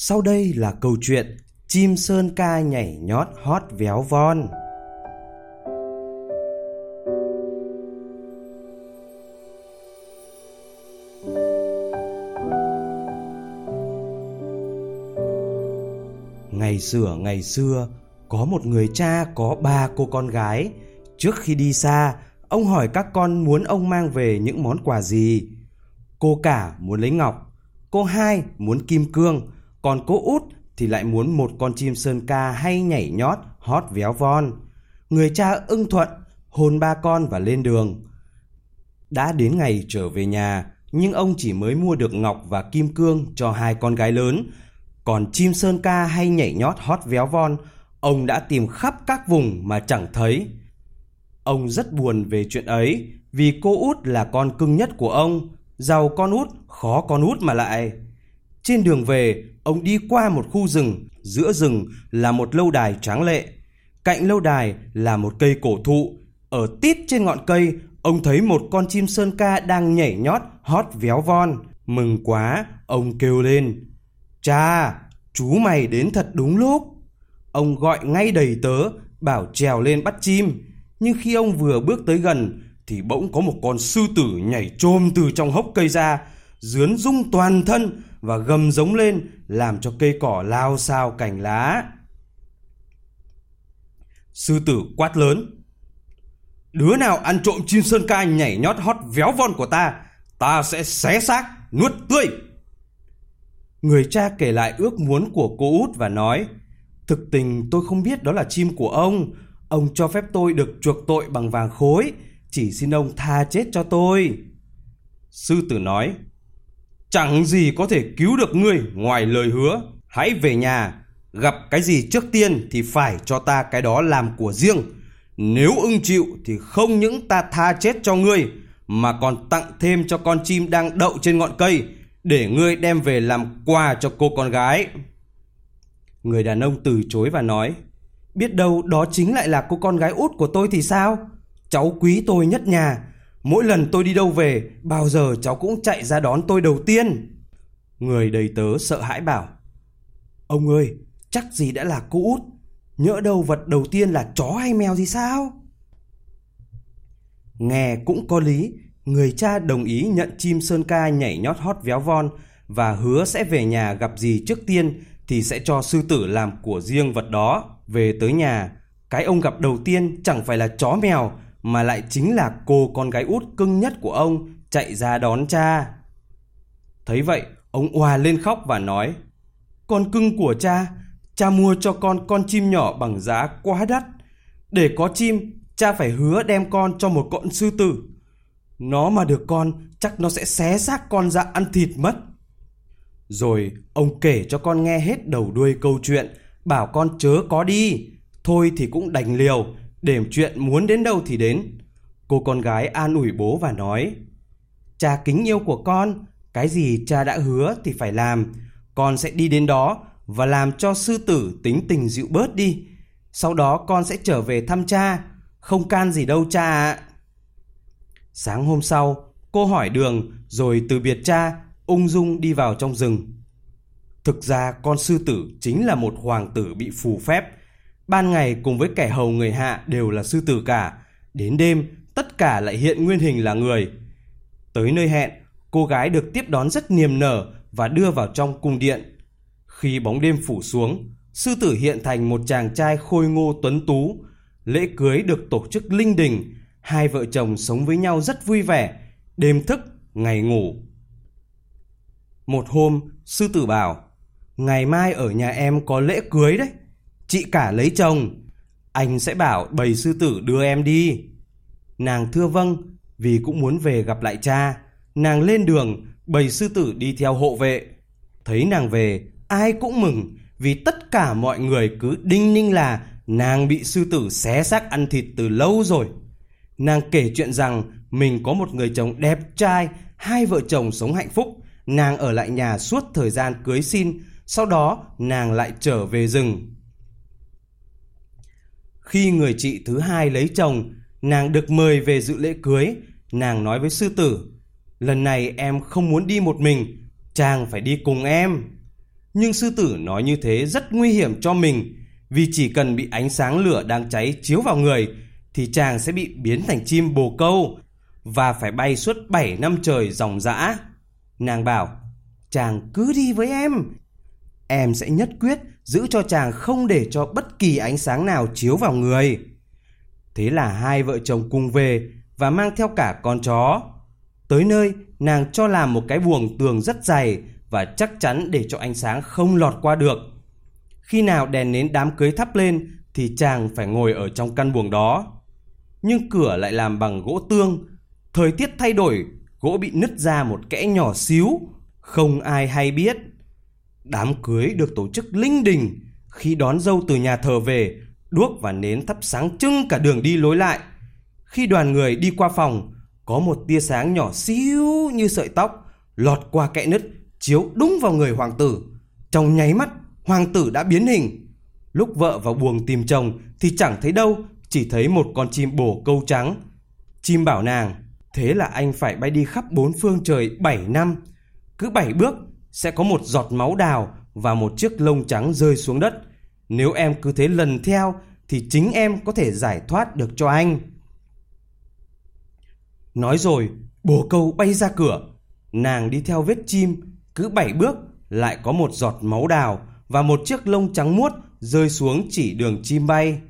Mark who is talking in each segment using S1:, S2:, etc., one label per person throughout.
S1: Sau đây là câu chuyện Chim sơn ca nhảy nhót hót véo von. Ngày xưa ngày xưa, có một người cha có ba cô con gái. Trước khi đi xa, ông hỏi các con muốn ông mang về những món quà gì. Cô cả muốn lấy ngọc, cô hai muốn kim cương, còn cô út thì lại muốn một con chim sơn ca hay nhảy nhót, hót véo von. Người cha ưng thuận, hôn ba con và lên đường. Đã đến ngày trở về nhà, nhưng ông chỉ mới mua được ngọc và kim cương cho hai con gái lớn. Còn chim sơn ca hay nhảy nhót hót véo von, ông đã tìm khắp các vùng mà chẳng thấy. Ông rất buồn về chuyện ấy, vì cô út là con cưng nhất của ông, giàu con út, khó con út mà lại. Trên đường về, ông đi qua một khu rừng, giữa rừng là một lâu đài tráng lệ. Cạnh lâu đài là một cây cổ thụ, ở tít trên ngọn cây, ông thấy một con chim sơn ca đang nhảy nhót, hót véo von. Mừng quá, ông kêu lên. Cha, chú mày đến thật đúng lúc. Ông gọi ngay đầy tớ, bảo trèo lên bắt chim. Nhưng khi ông vừa bước tới gần, thì bỗng có một con sư tử nhảy trôm từ trong hốc cây ra, dướn rung toàn thân và gầm giống lên làm cho cây cỏ lao xao cành lá. Sư tử quát lớn. Đứa nào ăn trộm chim sơn ca nhảy nhót hót véo von của ta, ta sẽ xé xác, nuốt tươi. Người cha kể lại ước muốn của cô út và nói, thực tình tôi không biết đó là chim của ông, ông cho phép tôi được chuộc tội bằng vàng khối, chỉ xin ông tha chết cho tôi. Sư tử nói, Chẳng gì có thể cứu được ngươi ngoài lời hứa. Hãy về nhà, gặp cái gì trước tiên thì phải cho ta cái đó làm của riêng. Nếu ưng chịu thì không những ta tha chết cho ngươi, mà còn tặng thêm cho con chim đang đậu trên ngọn cây, để ngươi đem về làm quà cho cô con gái. Người đàn ông từ chối và nói, biết đâu đó chính lại là cô con gái út của tôi thì sao? Cháu quý tôi nhất nhà, Mỗi lần tôi đi đâu về, bao giờ cháu cũng chạy ra đón tôi đầu tiên. Người đầy tớ sợ hãi bảo. Ông ơi, chắc gì đã là cô út. Nhỡ đâu vật đầu tiên là chó hay mèo gì sao? Nghe cũng có lý, người cha đồng ý nhận chim sơn ca nhảy nhót hót véo von và hứa sẽ về nhà gặp gì trước tiên thì sẽ cho sư tử làm của riêng vật đó. Về tới nhà, cái ông gặp đầu tiên chẳng phải là chó mèo mà lại chính là cô con gái út cưng nhất của ông chạy ra đón cha. Thấy vậy, ông òa lên khóc và nói, Con cưng của cha, cha mua cho con con chim nhỏ bằng giá quá đắt. Để có chim, cha phải hứa đem con cho một con sư tử. Nó mà được con, chắc nó sẽ xé xác con ra ăn thịt mất. Rồi ông kể cho con nghe hết đầu đuôi câu chuyện, bảo con chớ có đi. Thôi thì cũng đành liều, để chuyện muốn đến đâu thì đến. Cô con gái an ủi bố và nói, Cha kính yêu của con, cái gì cha đã hứa thì phải làm. Con sẽ đi đến đó và làm cho sư tử tính tình dịu bớt đi. Sau đó con sẽ trở về thăm cha, không can gì đâu cha ạ. Sáng hôm sau, cô hỏi đường rồi từ biệt cha, ung dung đi vào trong rừng. Thực ra con sư tử chính là một hoàng tử bị phù phép, Ban ngày cùng với kẻ hầu người hạ đều là sư tử cả, đến đêm tất cả lại hiện nguyên hình là người. Tới nơi hẹn, cô gái được tiếp đón rất niềm nở và đưa vào trong cung điện. Khi bóng đêm phủ xuống, sư tử hiện thành một chàng trai khôi ngô tuấn tú. Lễ cưới được tổ chức linh đình, hai vợ chồng sống với nhau rất vui vẻ, đêm thức, ngày ngủ. Một hôm, sư tử bảo, ngày mai ở nhà em có lễ cưới đấy. Chị cả lấy chồng, anh sẽ bảo bầy sư tử đưa em đi. Nàng thưa vâng, vì cũng muốn về gặp lại cha. Nàng lên đường, bầy sư tử đi theo hộ vệ. Thấy nàng về, ai cũng mừng, vì tất cả mọi người cứ đinh ninh là nàng bị sư tử xé xác ăn thịt từ lâu rồi. Nàng kể chuyện rằng mình có một người chồng đẹp trai, hai vợ chồng sống hạnh phúc. Nàng ở lại nhà suốt thời gian cưới xin, sau đó nàng lại trở về rừng. Khi người chị thứ hai lấy chồng, nàng được mời về dự lễ cưới. Nàng nói với sư tử, lần này em không muốn đi một mình, chàng phải đi cùng em. Nhưng sư tử nói như thế rất nguy hiểm cho mình vì chỉ cần bị ánh sáng lửa đang cháy chiếu vào người thì chàng sẽ bị biến thành chim bồ câu và phải bay suốt 7 năm trời dòng dã. Nàng bảo, chàng cứ đi với em. Em sẽ nhất quyết giữ cho chàng không để cho bất kỳ ánh sáng nào chiếu vào người. Thế là hai vợ chồng cùng về và mang theo cả con chó. Tới nơi, nàng cho làm một cái buồng tường rất dày và chắc chắn để cho ánh sáng không lọt qua được. Khi nào đèn nến đám cưới thắp lên thì chàng phải ngồi ở trong căn buồng đó. Nhưng cửa lại làm bằng gỗ tương. Thời tiết thay đổi, gỗ bị nứt ra một kẽ nhỏ xíu, không ai hay biết. Đám cưới được tổ chức linh đình. Khi đón dâu từ nhà thờ về, đuốc và nến thắp sáng trưng cả đường đi lối lại. Khi đoàn người đi qua phòng, có một tia sáng nhỏ xíu như sợi tóc lọt qua kẽ nứt, chiếu đúng vào người hoàng tử. Trong nháy mắt, hoàng tử đã biến hình. Lúc vợ vào buồng tìm chồng thì chẳng thấy đâu, chỉ thấy một con chim bồ câu trắng. Chim bảo nàng, thế là anh phải bay đi khắp bốn phương trời 7 năm. Cứ 7 bước sẽ có một giọt máu đào và một chiếc lông trắng rơi xuống đất. Nếu em cứ thế lần theo thì chính em có thể giải thoát được cho anh. Nói rồi, bồ câu bay ra cửa. Nàng đi theo vết chim, cứ bảy bước lại có một giọt máu đào và một chiếc lông trắng muốt rơi xuống chỉ đường chim bay.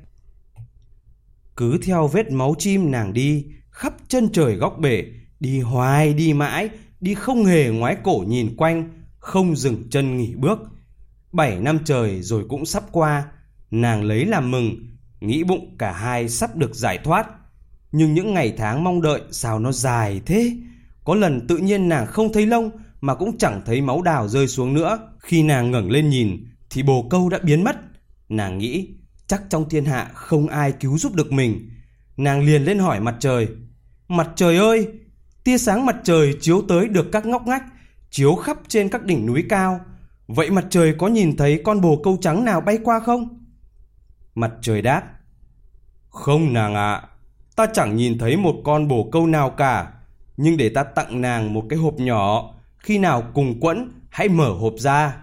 S1: Cứ theo vết máu chim nàng đi, khắp chân trời góc bể, đi hoài đi mãi, đi không hề ngoái cổ nhìn quanh, không dừng chân nghỉ bước. Bảy năm trời rồi cũng sắp qua, nàng lấy làm mừng, nghĩ bụng cả hai sắp được giải thoát. Nhưng những ngày tháng mong đợi sao nó dài thế? Có lần tự nhiên nàng không thấy lông mà cũng chẳng thấy máu đào rơi xuống nữa. Khi nàng ngẩng lên nhìn thì bồ câu đã biến mất. Nàng nghĩ chắc trong thiên hạ không ai cứu giúp được mình. Nàng liền lên hỏi mặt trời. Mặt trời ơi, tia sáng mặt trời chiếu tới được các ngóc ngách, chiếu khắp trên các đỉnh núi cao. Vậy mặt trời có nhìn thấy con bồ câu trắng nào bay qua không? Mặt trời đáp. Không nàng ạ, à, ta chẳng nhìn thấy một con bồ câu nào cả. Nhưng để ta tặng nàng một cái hộp nhỏ, khi nào cùng quẫn hãy mở hộp ra.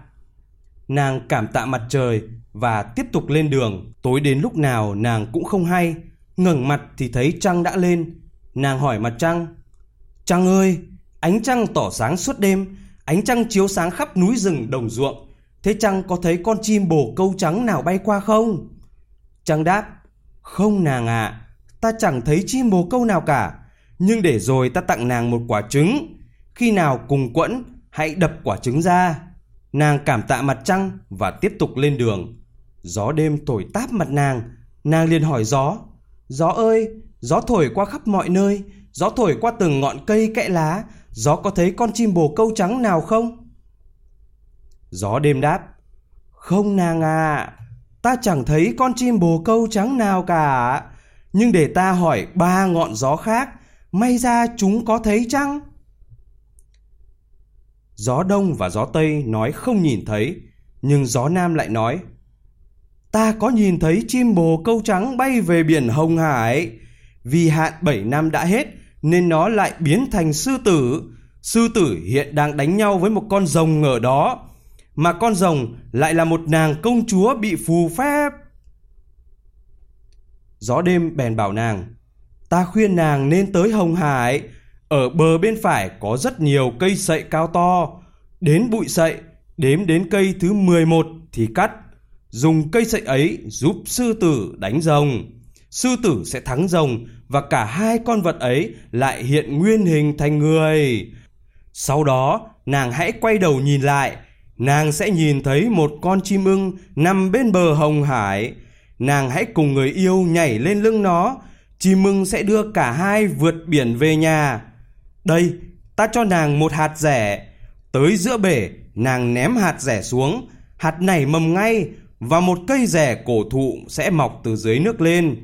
S1: Nàng cảm tạ mặt trời và tiếp tục lên đường. Tối đến lúc nào nàng cũng không hay. ngẩng mặt thì thấy trăng đã lên. Nàng hỏi mặt trăng. Trăng ơi, ánh trăng tỏ sáng suốt đêm. Ánh trăng chiếu sáng khắp núi rừng đồng ruộng. Thế trăng có thấy con chim bồ câu trắng nào bay qua không? Trăng đáp. Không nàng ạ, à, ta chẳng thấy chim bồ câu nào cả. Nhưng để rồi ta tặng nàng một quả trứng. Khi nào cùng quẫn, hãy đập quả trứng ra. Nàng cảm tạ mặt trăng và tiếp tục lên đường. Gió đêm thổi táp mặt nàng, nàng liền hỏi gió. Gió ơi, gió thổi qua khắp mọi nơi, gió thổi qua từng ngọn cây kẽ lá, gió có thấy con chim bồ câu trắng nào không? Gió đêm đáp, không nàng à, ta chẳng thấy con chim bồ câu trắng nào cả. Nhưng để ta hỏi ba ngọn gió khác, may ra chúng có thấy chăng? Gió đông và gió tây nói không nhìn thấy, nhưng gió nam lại nói Ta có nhìn thấy chim bồ câu trắng bay về biển Hồng Hải. Vì hạn 7 năm đã hết nên nó lại biến thành sư tử. Sư tử hiện đang đánh nhau với một con rồng ở đó. Mà con rồng lại là một nàng công chúa bị phù phép. Gió đêm bèn bảo nàng, Ta khuyên nàng nên tới Hồng Hải Ở bờ bên phải có rất nhiều cây sậy cao to Đến bụi sậy, Đếm đến cây thứ 11 thì cắt dùng cây sậy ấy giúp sư tử đánh rồng. Sư tử sẽ thắng rồng và cả hai con vật ấy lại hiện nguyên hình thành người. Sau đó, nàng hãy quay đầu nhìn lại, nàng sẽ nhìn thấy một con chim ưng nằm bên bờ hồng hải. Nàng hãy cùng người yêu nhảy lên lưng nó, chim ưng sẽ đưa cả hai vượt biển về nhà. Đây, ta cho nàng một hạt rẻ. Tới giữa bể, nàng ném hạt rẻ xuống, hạt nảy mầm ngay và một cây rẻ cổ thụ sẽ mọc từ dưới nước lên.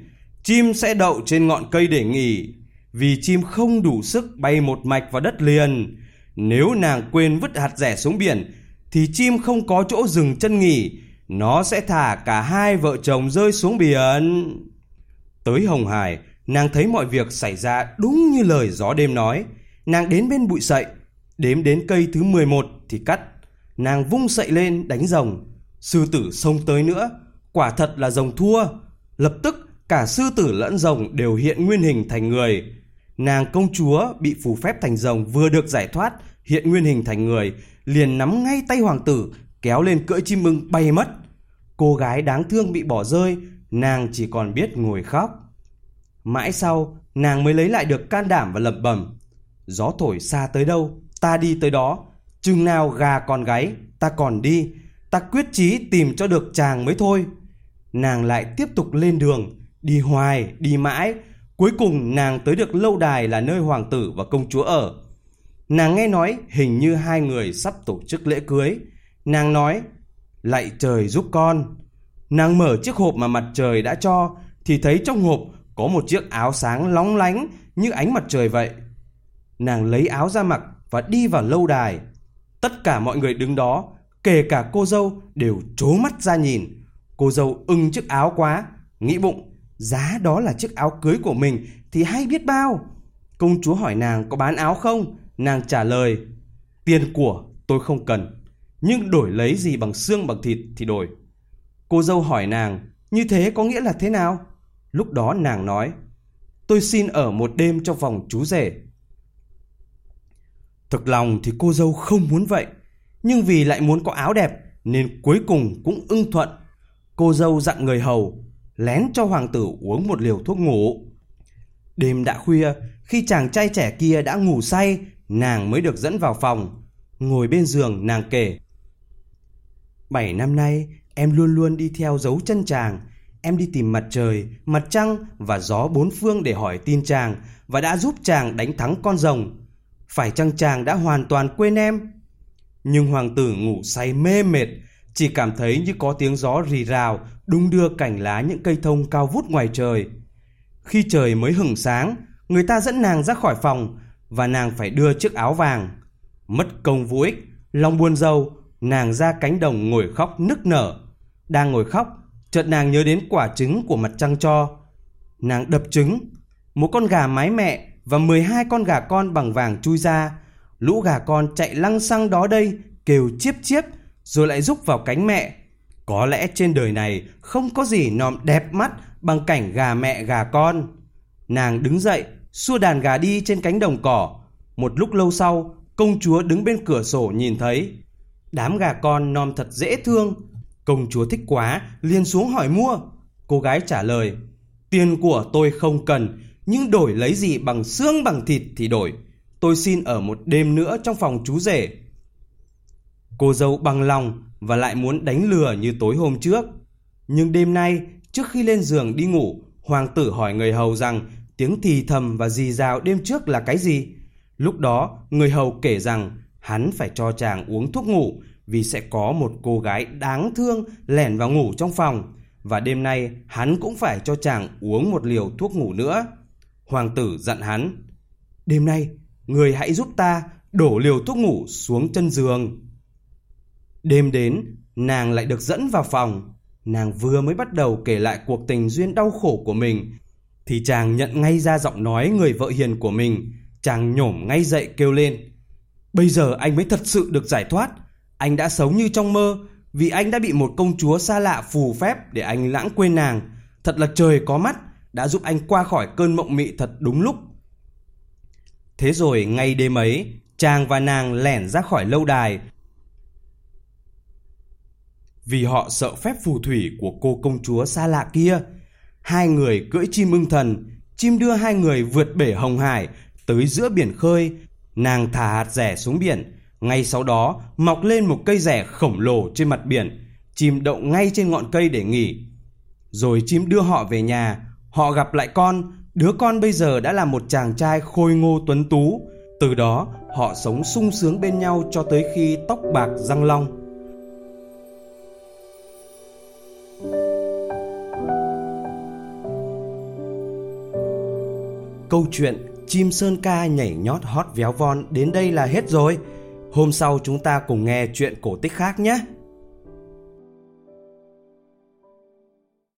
S1: Chim sẽ đậu trên ngọn cây để nghỉ, vì chim không đủ sức bay một mạch vào đất liền. Nếu nàng quên vứt hạt rẻ xuống biển, thì chim không có chỗ dừng chân nghỉ, nó sẽ thả cả hai vợ chồng rơi xuống biển. Tới Hồng Hải, nàng thấy mọi việc xảy ra đúng như lời gió đêm nói. Nàng đến bên bụi sậy, đếm đến cây thứ 11 thì cắt. nàng vung sậy lên đánh rồng. Sư tử xông tới nữa, quả thật là rồng thua. Lập tức cả sư tử lẫn rồng đều hiện nguyên hình thành người. Nàng công chúa bị phù phép thành rồng vừa được giải thoát, hiện nguyên hình thành người, liền nắm ngay tay hoàng tử, kéo lên cưỡi chim mưng bay mất. Cô gái đáng thương bị bỏ rơi, nàng chỉ còn biết ngồi khóc. Mãi sau, nàng mới lấy lại được can đảm và lẩm bẩm. Gió thổi xa tới đâu, ta đi tới đó. Chừng nào gà còn gáy, ta còn đi. Ta quyết chí tìm cho được chàng mới thôi. Nàng lại tiếp tục lên đường, đi hoài, đi mãi. Cuối cùng nàng tới được lâu đài là nơi hoàng tử và công chúa ở. Nàng nghe nói hình như hai người sắp tổ chức lễ cưới. Nàng nói, lạy trời giúp con. Nàng mở chiếc hộp mà mặt trời đã cho, thì thấy trong hộp có một chiếc áo sáng lóng lánh như ánh mặt trời vậy. Nàng lấy áo ra mặc và đi vào lâu đài. Tất cả mọi người đứng đó, kể cả cô dâu đều trố mắt ra nhìn. Cô dâu ưng chiếc áo quá, nghĩ bụng, giá đó là chiếc áo cưới của mình thì hay biết bao. Công chúa hỏi nàng có bán áo không? Nàng trả lời, tiền của tôi không cần, nhưng đổi lấy gì bằng xương bằng thịt thì đổi. Cô dâu hỏi nàng, như thế có nghĩa là thế nào? Lúc đó nàng nói, tôi xin ở một đêm trong phòng chú rể. Thực lòng thì cô dâu không muốn vậy, nhưng vì lại muốn có áo đẹp nên cuối cùng cũng ưng thuận. Cô dâu dặn người hầu, lén cho hoàng tử uống một liều thuốc ngủ. Đêm đã khuya, khi chàng trai trẻ kia đã ngủ say, nàng mới được dẫn vào phòng. Ngồi bên giường nàng kể. Bảy năm nay, em luôn luôn đi theo dấu chân chàng, Em đi tìm mặt trời, mặt trăng và gió bốn phương để hỏi tin chàng và đã giúp chàng đánh thắng con rồng. Phải chăng chàng đã hoàn toàn quên em? Nhưng hoàng tử ngủ say mê mệt, chỉ cảm thấy như có tiếng gió rì rào đung đưa cảnh lá những cây thông cao vút ngoài trời. Khi trời mới hửng sáng, người ta dẫn nàng ra khỏi phòng và nàng phải đưa chiếc áo vàng. Mất công vô ích, lòng buồn rầu, nàng ra cánh đồng ngồi khóc nức nở. Đang ngồi khóc Chợt nàng nhớ đến quả trứng của mặt trăng cho. Nàng đập trứng, một con gà mái mẹ và 12 con gà con bằng vàng chui ra. Lũ gà con chạy lăng xăng đó đây, kêu chiếp chiếp, rồi lại rúc vào cánh mẹ. Có lẽ trên đời này không có gì nòm đẹp mắt bằng cảnh gà mẹ gà con. Nàng đứng dậy, xua đàn gà đi trên cánh đồng cỏ. Một lúc lâu sau, công chúa đứng bên cửa sổ nhìn thấy. Đám gà con nom thật dễ thương, Công chúa thích quá, liền xuống hỏi mua. Cô gái trả lời, tiền của tôi không cần, nhưng đổi lấy gì bằng xương bằng thịt thì đổi. Tôi xin ở một đêm nữa trong phòng chú rể. Cô dâu bằng lòng và lại muốn đánh lừa như tối hôm trước. Nhưng đêm nay, trước khi lên giường đi ngủ, hoàng tử hỏi người hầu rằng tiếng thì thầm và rì rào đêm trước là cái gì. Lúc đó, người hầu kể rằng hắn phải cho chàng uống thuốc ngủ vì sẽ có một cô gái đáng thương lẻn vào ngủ trong phòng và đêm nay hắn cũng phải cho chàng uống một liều thuốc ngủ nữa. Hoàng tử dặn hắn, đêm nay người hãy giúp ta đổ liều thuốc ngủ xuống chân giường. Đêm đến, nàng lại được dẫn vào phòng. Nàng vừa mới bắt đầu kể lại cuộc tình duyên đau khổ của mình, thì chàng nhận ngay ra giọng nói người vợ hiền của mình. Chàng nhổm ngay dậy kêu lên. Bây giờ anh mới thật sự được giải thoát. Anh đã sống như trong mơ vì anh đã bị một công chúa xa lạ phù phép để anh lãng quên nàng. Thật là trời có mắt đã giúp anh qua khỏi cơn mộng mị thật đúng lúc. Thế rồi ngay đêm ấy, chàng và nàng lẻn ra khỏi lâu đài. Vì họ sợ phép phù thủy của cô công chúa xa lạ kia, hai người cưỡi chim ưng thần, chim đưa hai người vượt bể hồng hải tới giữa biển khơi, nàng thả hạt rẻ xuống biển, ngay sau đó, mọc lên một cây rẻ khổng lồ trên mặt biển, chim đậu ngay trên ngọn cây để nghỉ. Rồi chim đưa họ về nhà, họ gặp lại con, đứa con bây giờ đã là một chàng trai khôi ngô tuấn tú. Từ đó, họ sống sung sướng bên nhau cho tới khi tóc bạc răng long. Câu chuyện Chim Sơn Ca nhảy nhót hót véo von đến đây là hết rồi. Hôm sau chúng ta cùng nghe chuyện cổ tích khác nhé.